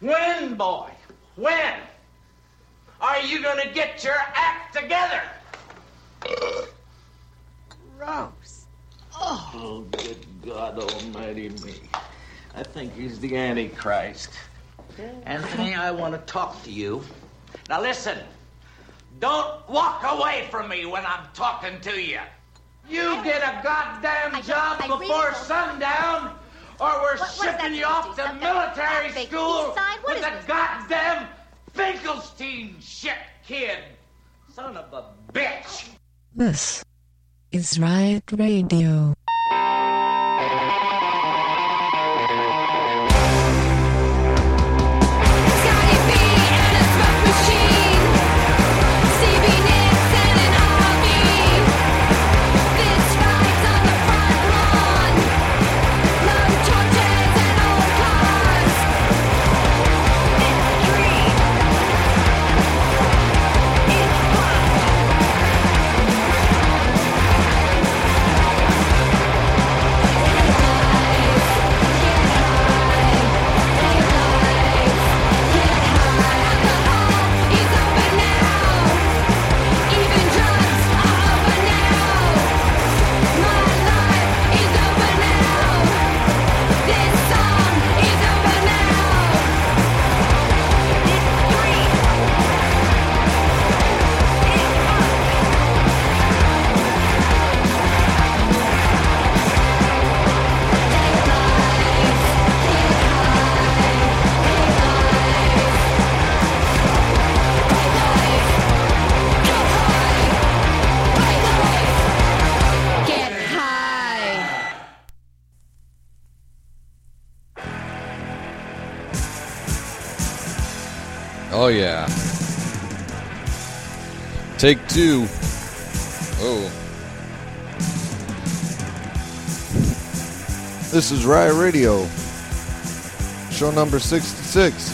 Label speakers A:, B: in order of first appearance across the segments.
A: When, boy? When? Are you gonna get your act together?
B: Gross.
A: Oh, good God Almighty me. I think he's the Antichrist. Anthony, I want to talk to you. Now listen, don't walk away from me when I'm talking to you. You get a goddamn job before sundown, or we're
B: What- what is that
A: shipping you off
B: to
A: to
B: do? Something about
A: military
B: fake
A: school
B: peace? What
A: with
B: is
A: a
B: this?
A: goddamn Finkelstein shit kid. Son of a bitch.
C: This is Riot Radio.
D: Oh yeah. Take two. Oh. This is Riot Radio. Show number 66.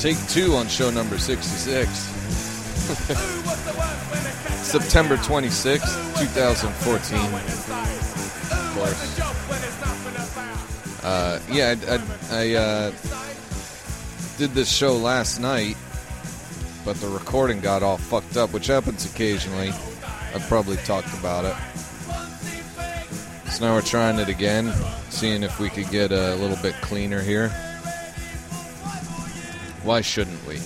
D: Take two on show number 66. September 26th, 2014. Of course. Uh, yeah, I, I, I uh, did this show last night, but the recording got all fucked up, which happens occasionally. I've probably talked about it. So now we're trying it again, seeing if we could get a little bit cleaner here. Why shouldn't we?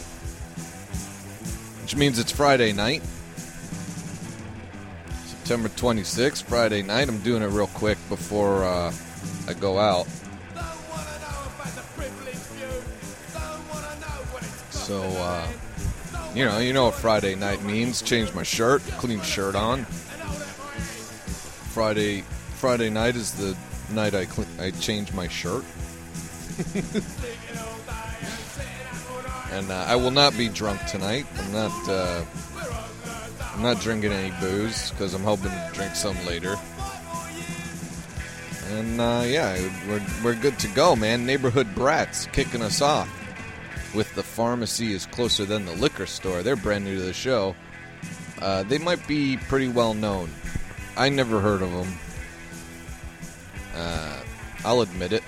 D: Which means it's Friday night. September 26th, Friday night. I'm doing it real quick before uh, I go out. So, uh, you know, you know what Friday night means. Change my shirt, clean shirt on. Friday, Friday night is the night I clean, I change my shirt. and uh, I will not be drunk tonight. I'm not. Uh, I'm not drinking any booze because I'm hoping to drink some later. And uh, yeah, we're we're good to go, man. Neighborhood brats kicking us off with the pharmacy is closer than the liquor store. They're brand new to the show. Uh, they might be pretty well known. I never heard of them. Uh, I'll admit it.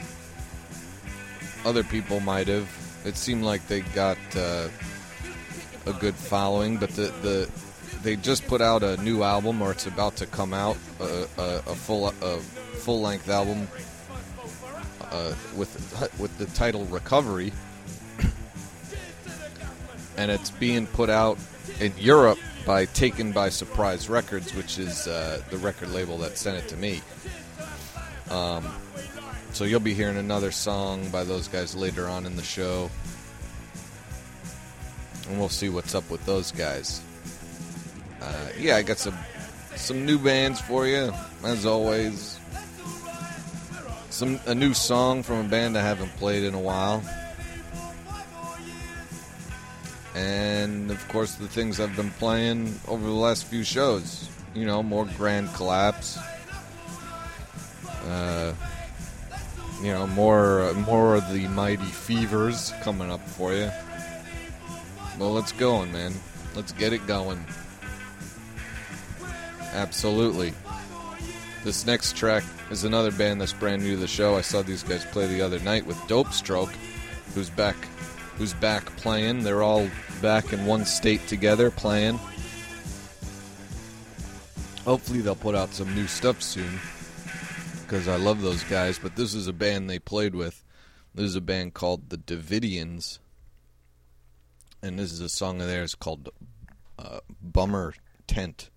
D: Other people might have. It seemed like they got uh, a good following, but the, the they just put out a new album, or it's about to come out, a, a, a full a full length album uh, with with the title Recovery and it's being put out in Europe by Taken by Surprise Records, which is uh, the record label that sent it to me. Um, so you'll be hearing another song by those guys later on in the show, and we'll see what's up with those guys. Uh, yeah, I got some some new bands for you, as always. Some a new song from a band I haven't played in a while. And of course the things I've been playing over the last few shows. You know, more Grand Collapse. Uh, you know, more more of the Mighty Fevers coming up for you. Well, let's going, man. Let's get it going. Absolutely. This next track is another band that's brand new to the show. I saw these guys play the other night with Dope Stroke
E: who's back who's back playing. They're all back in one state together playing. Hopefully they'll put out some new stuff soon because I love those guys, but this is a band they played with. This is a band called the Davidians. And this is a song of theirs called uh, Bummer Tent.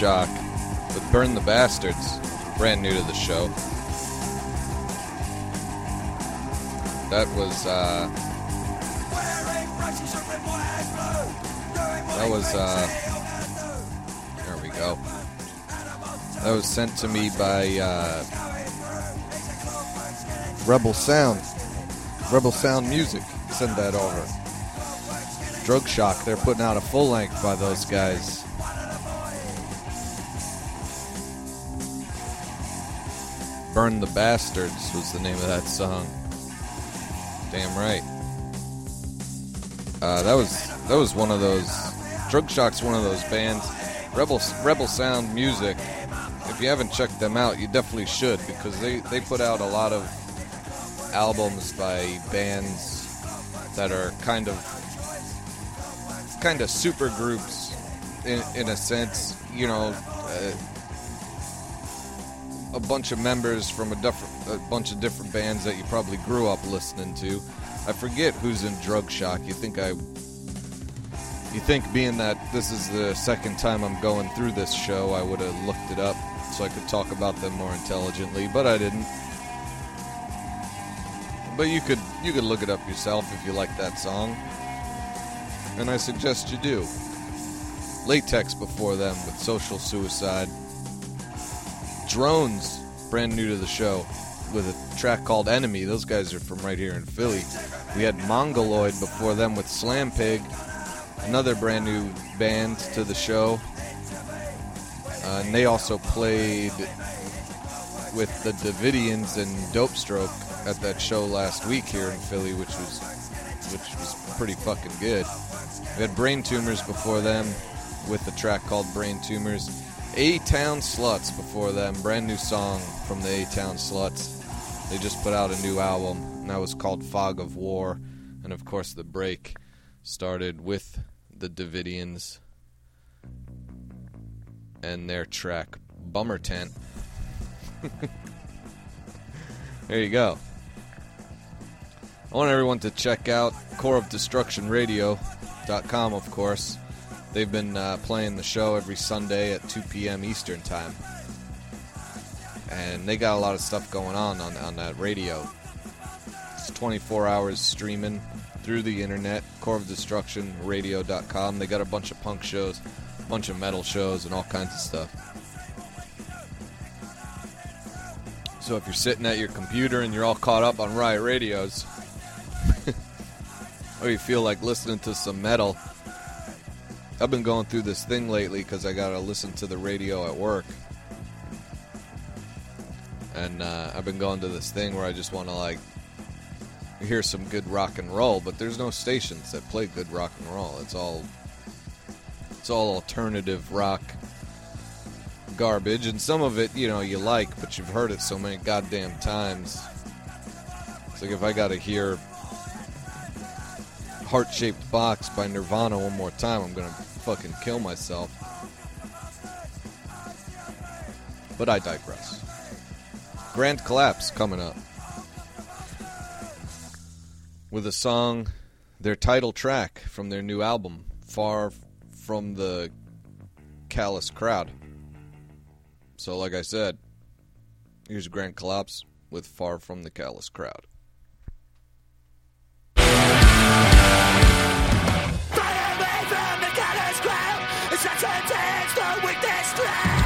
D: Shock with Burn the Bastards. Brand new to the show. That was, uh. That was, uh. There we go. That was sent to me by, uh. Rebel Sound. Rebel Sound Music. Send that over. Drug Shock. They're putting out a full length by those guys. Burn the Bastards was the name of that song. Damn right. Uh, that was that was one of those. Drug Shock's one of those bands. Rebel Rebel Sound Music. If you haven't checked them out, you definitely should because they they put out a lot of albums by bands that are kind of kind of super groups in, in a sense you know uh, a bunch of members from a a bunch of different bands that you probably grew up listening to i forget who's in drug shock you think i you think being that this is the second time i'm going through this show i would have looked it up so i could talk about them more intelligently but i didn't but you could you could look it up yourself if you like that song and I suggest you do. Latex before them with Social Suicide. Drones, brand new to the show, with a track called Enemy. Those guys are from right here in Philly. We had Mongoloid before them with Slam Pig, another brand new band to the show. Uh, and they also played with the Davidians and Dope Stroke at that show last week here in Philly, which was which was pretty fucking good. We had Brain Tumors before them with a track called Brain Tumors. A Town Sluts before them, brand new song from the A Town Sluts. They just put out a new album, and that was called Fog of War. And of course, the break started with the Davidians and their track Bummer Tent. there you go. I want everyone to check out Core of Destruction Radio.com, of course. They've been uh, playing the show every Sunday at 2 p.m. Eastern Time. And they got a lot of stuff going on on, on that radio. It's 24 hours streaming through the internet, Core of Destruction Radio.com. They got a bunch of punk shows, a bunch of metal shows, and all kinds of stuff. So if you're sitting at your computer and you're all caught up on Riot Radios, or you feel like listening to some metal, I've been going through this thing lately because I gotta listen to the radio at work, and uh, I've been going to this thing where I just want to like hear some good rock and roll, but there's no stations that play good rock and roll. It's all it's all alternative rock garbage, and some of it, you know, you like, but you've heard it so many goddamn times. It's like if I gotta hear Heart Shaped Box by Nirvana one more time, I'm gonna fucking kill myself. But I digress. Grand Collapse coming up. With a song, their title track from their new album, Far from the Callous Crowd. So, like I said, here's Grand Collapse with Far from the Callous Crowd.
E: This is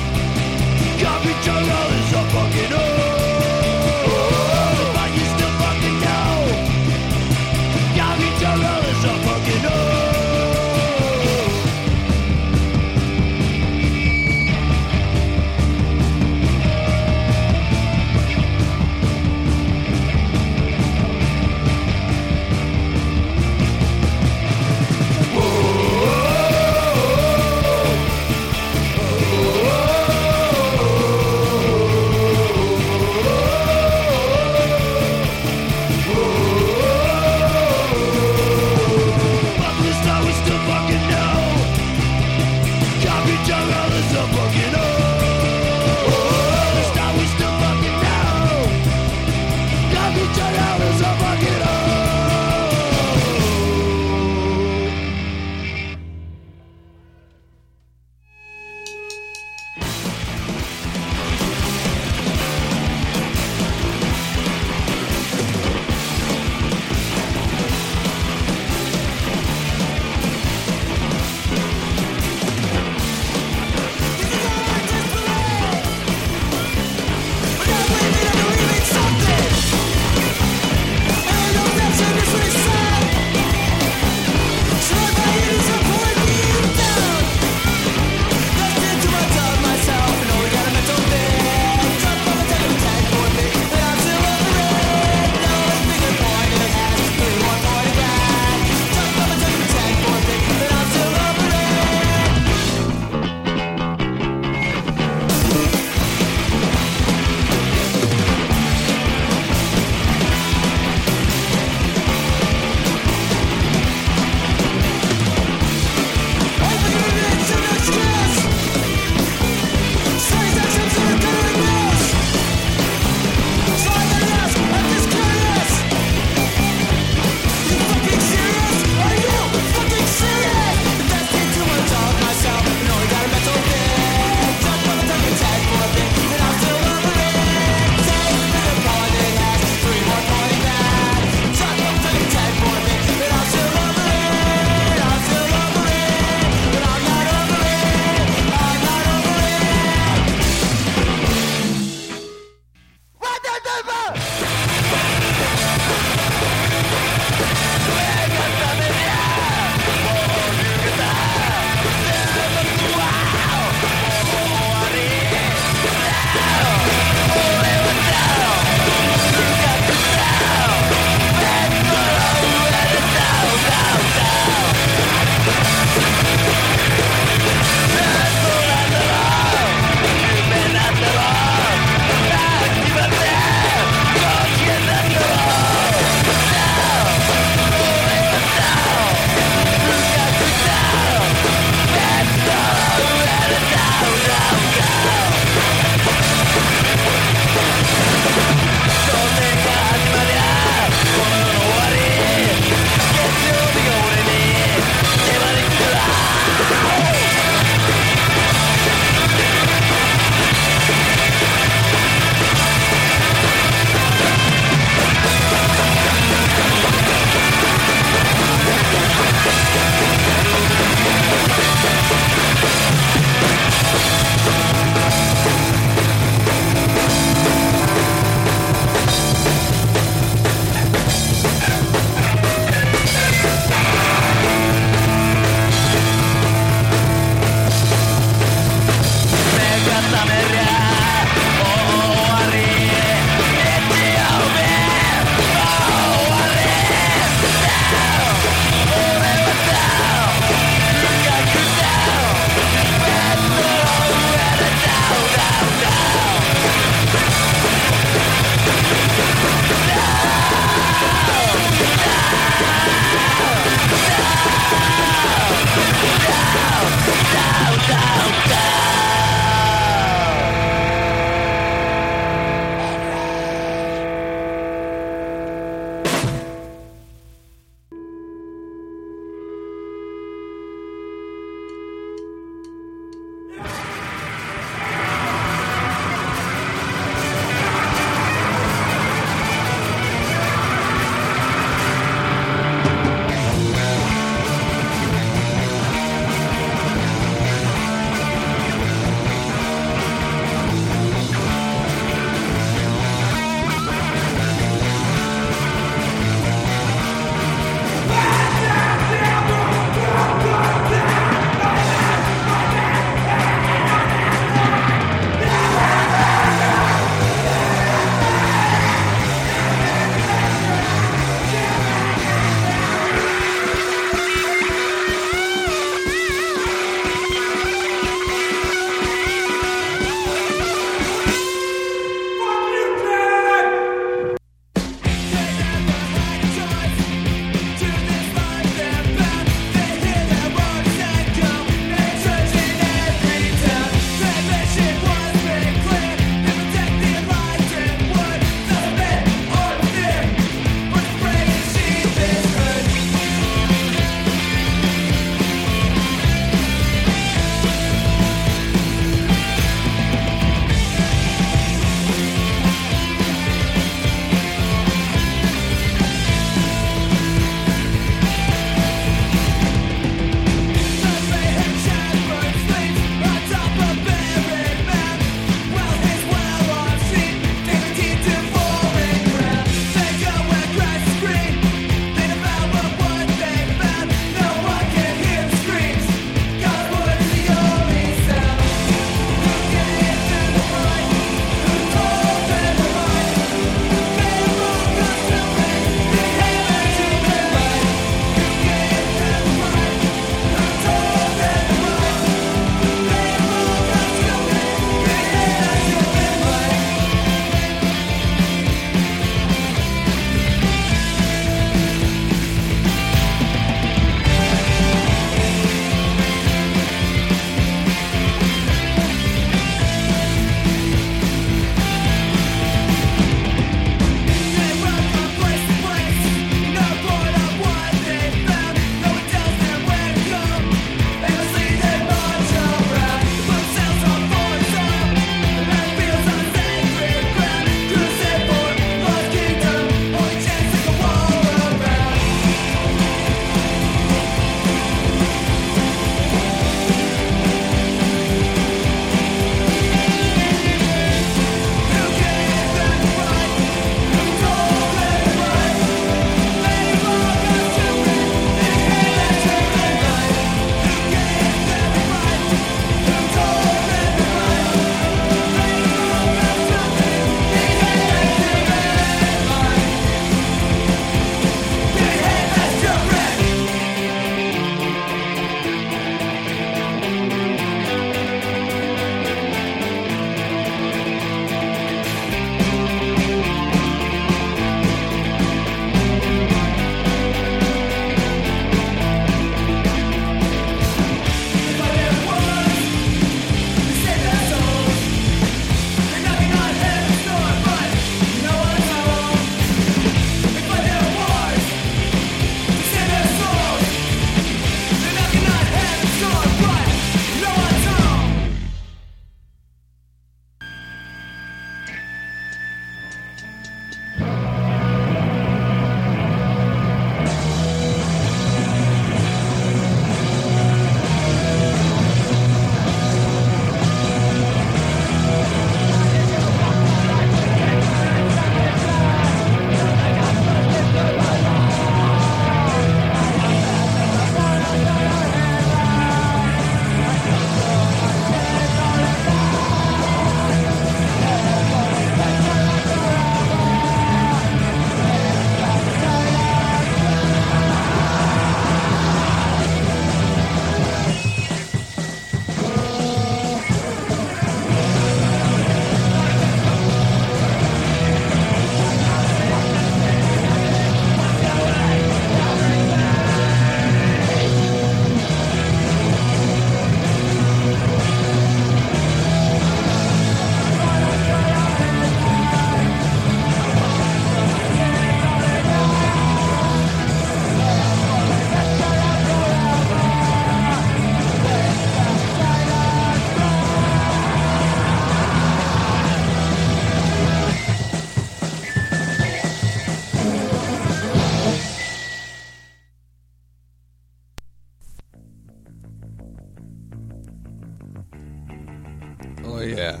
E: Oh yeah.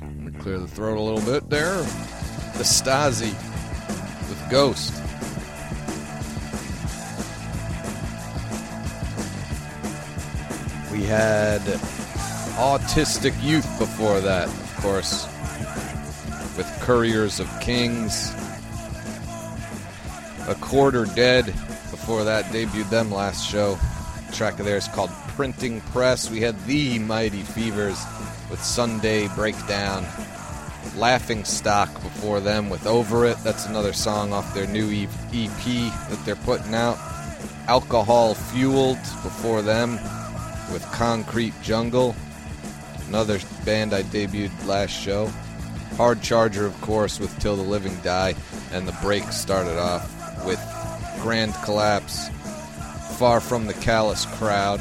E: Let me
D: clear the throat a little bit there. The Stasi with Ghost. We had Autistic Youth before that, of course, with Couriers of Kings. A Quarter Dead before that debuted them last show track of theirs called Printing Press. We had The Mighty Fevers with Sunday Breakdown. Laughing Stock before them with Over It. That's another song off their new EP that they're putting out. Alcohol Fueled before them with Concrete Jungle. Another band I debuted last show. Hard Charger, of course, with Till the Living Die. And the break started off with Grand Collapse. Far from the Callous Crowd.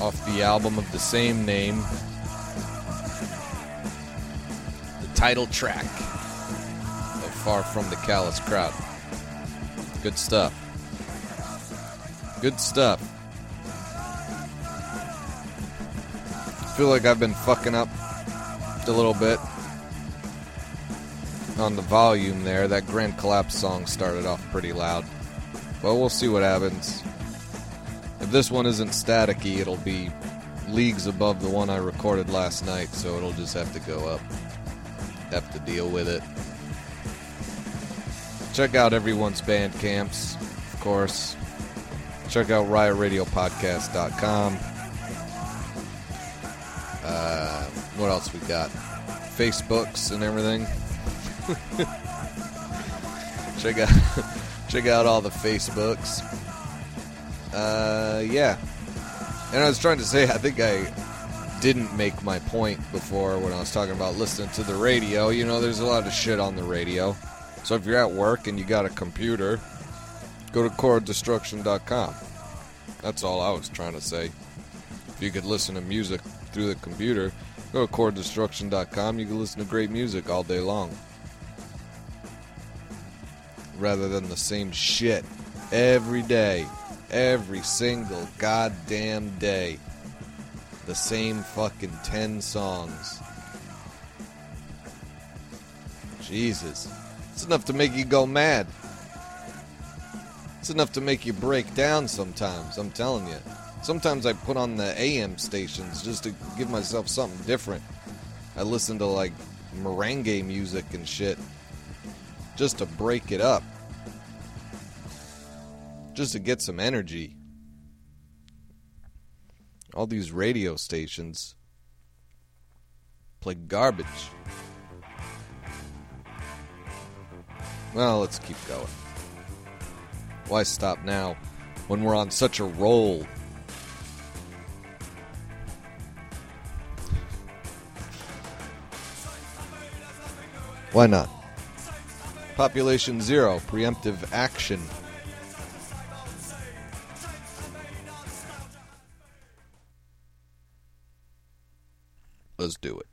D: Off the album of the same name. The title track of Far from the Callous Crowd. Good stuff. Good stuff. I feel like I've been fucking up a little bit on the volume there. That Grand Collapse song started off pretty loud. Well, we'll see what happens. If this one isn't staticky, it'll be leagues above the one I recorded last night, so it'll just have to go up. Have to deal with it. Check out everyone's band camps, of course. Check out riotradiopodcast.com. Uh, what else we got? Facebooks and everything. check out check out all the Facebooks. Uh, yeah. And I was trying to say, I think I didn't make my point before when I was talking about listening to the radio. You know, there's a lot of shit on the radio. So if you're at work and you got a computer, go to coredestruction.com. That's all I was trying to say. If you could listen to music through the computer, go to coredestruction.com. You can listen to great music all day long. Rather than the same shit every day, every single goddamn day. The same fucking 10 songs. Jesus. It's enough to make you go mad. It's enough to make you break down sometimes, I'm telling you. Sometimes I put on the AM stations just to give myself something different. I listen to like merengue music and shit just to break it up. Just to get some energy. All these radio stations play garbage. Well, let's keep going. Why stop now when we're on such a roll? Why not? Population zero, preemptive action. Let's do it.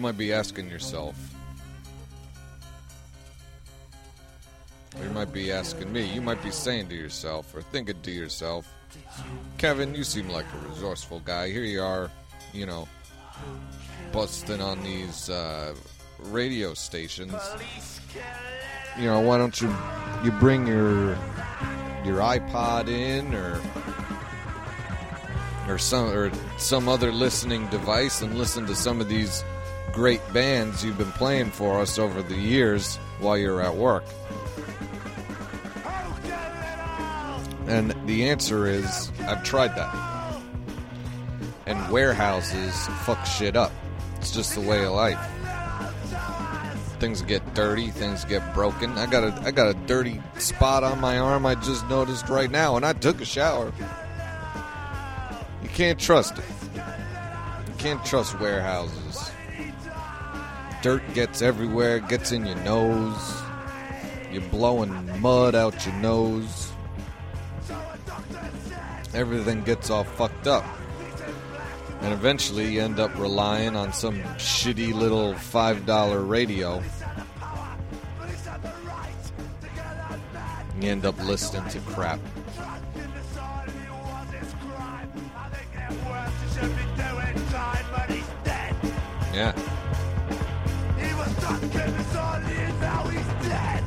D: Might be asking yourself. You might be asking me. You might be saying to yourself or thinking to yourself, Kevin, you seem like a resourceful guy. Here you are, you know, busting on these uh, radio stations. You know, why don't you you bring your your iPod in or or some or some other listening device and listen to some of these great bands you've been playing for us over the years while you're at work. And the answer is I've tried that. And warehouses fuck shit up. It's just the way of life. Things get dirty, things get broken. I got a I got a dirty spot on my arm I just noticed right now and I took a shower. You can't trust it. You can't trust warehouses. Dirt gets everywhere, gets in your nose. You're blowing mud out your nose. Everything gets all fucked up. And eventually you end up relying on some shitty little $5 radio. You end up listening to crap. Yeah.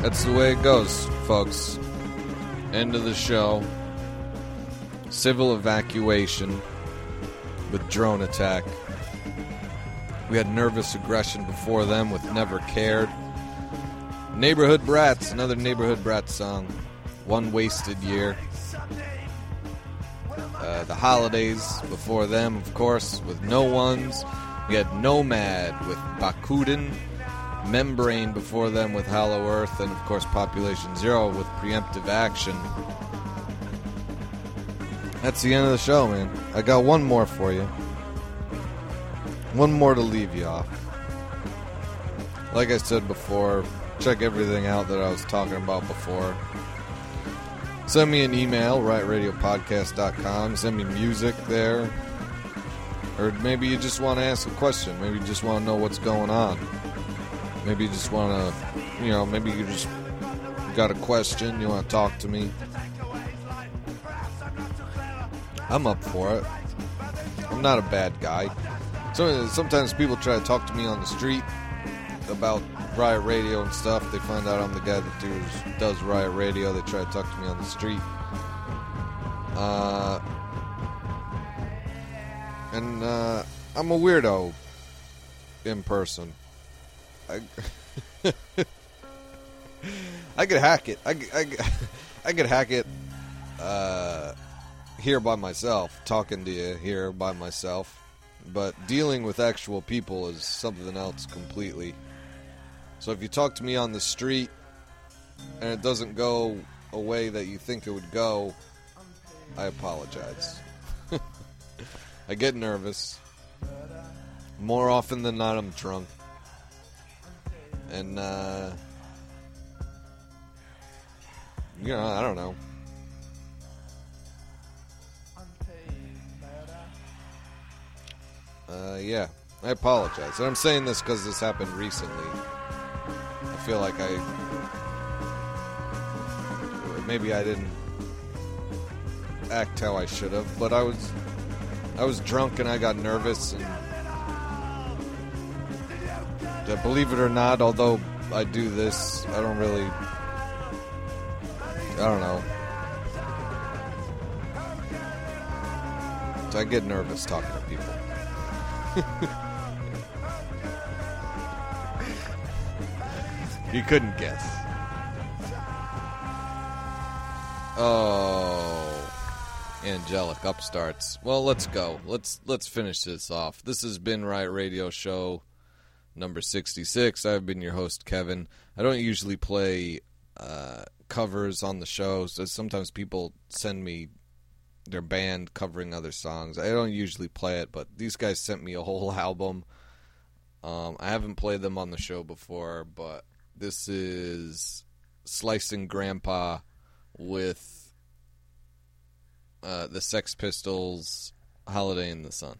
D: That's the way it goes, folks. End of the show. Civil evacuation with drone attack. We had nervous aggression before them with Never Cared. Neighborhood Brats, another Neighborhood Brats song. One Wasted Year. Uh, the holidays before them, of course, with No Ones. We had Nomad with Bakuden. Membrane before them with Hollow Earth. And, of course, Population Zero with Preemptive Action. That's the end of the show, man. I got one more for you. One more to leave you off. Like I said before, check everything out that I was talking about before. Send me an email, riotradiopodcast.com. Send me music there. Or maybe you just want to ask a question. Maybe you just want to know what's going on. Maybe you just want to, you know, maybe you just got a question, you want to talk to me. I'm up for it. I'm not a bad guy. So sometimes people try to talk to me on the street about Riot Radio and stuff. They find out I'm the guy that does, does Riot Radio. They try to talk to me on the street. Uh, and uh, I'm a weirdo in person. I, could hack it. I, I, I could hack it uh, here by myself, talking to you here by myself. But dealing with actual people is something else completely. So if you talk to me on the street and it doesn't go a way that you think it would go, I apologize. I get nervous. More often than not, I'm drunk. And, uh, you know, I don't know. Uh, yeah, I apologize. And I'm saying this because this happened recently. I feel like I. Maybe I didn't act how I should have, but I was. I was drunk and I got nervous. And believe it or not, although I do this, I don't really. I don't know. I get nervous talking to people. you couldn't guess. Oh, angelic upstarts. Well, let's go. Let's let's finish this off. This has been Riot Radio Show number sixty-six. I've been your host, Kevin. I don't usually play uh, covers on the show, so sometimes people send me their band covering other songs. I don't usually play it, but these guys sent me a whole album. Um, I haven't played them on the show before, but this is Slicing Grandpa with uh, the Sex Pistols' Holiday in the Sun.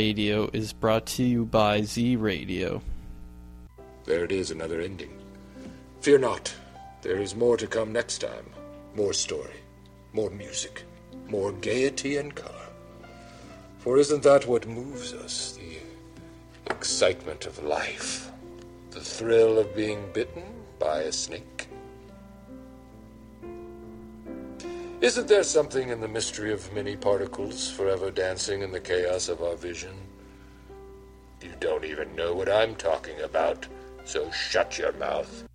F: Radio is brought to you by Z Radio.
G: There it is, another ending. Fear not. There is more to come next time. More story, more music, more gaiety and color. For isn't that what moves us? The excitement of life, the thrill of being bitten by a snake? Isn't there something in the mystery of many particles forever dancing in the chaos of our vision? You don't even know what I'm talking about, so shut your mouth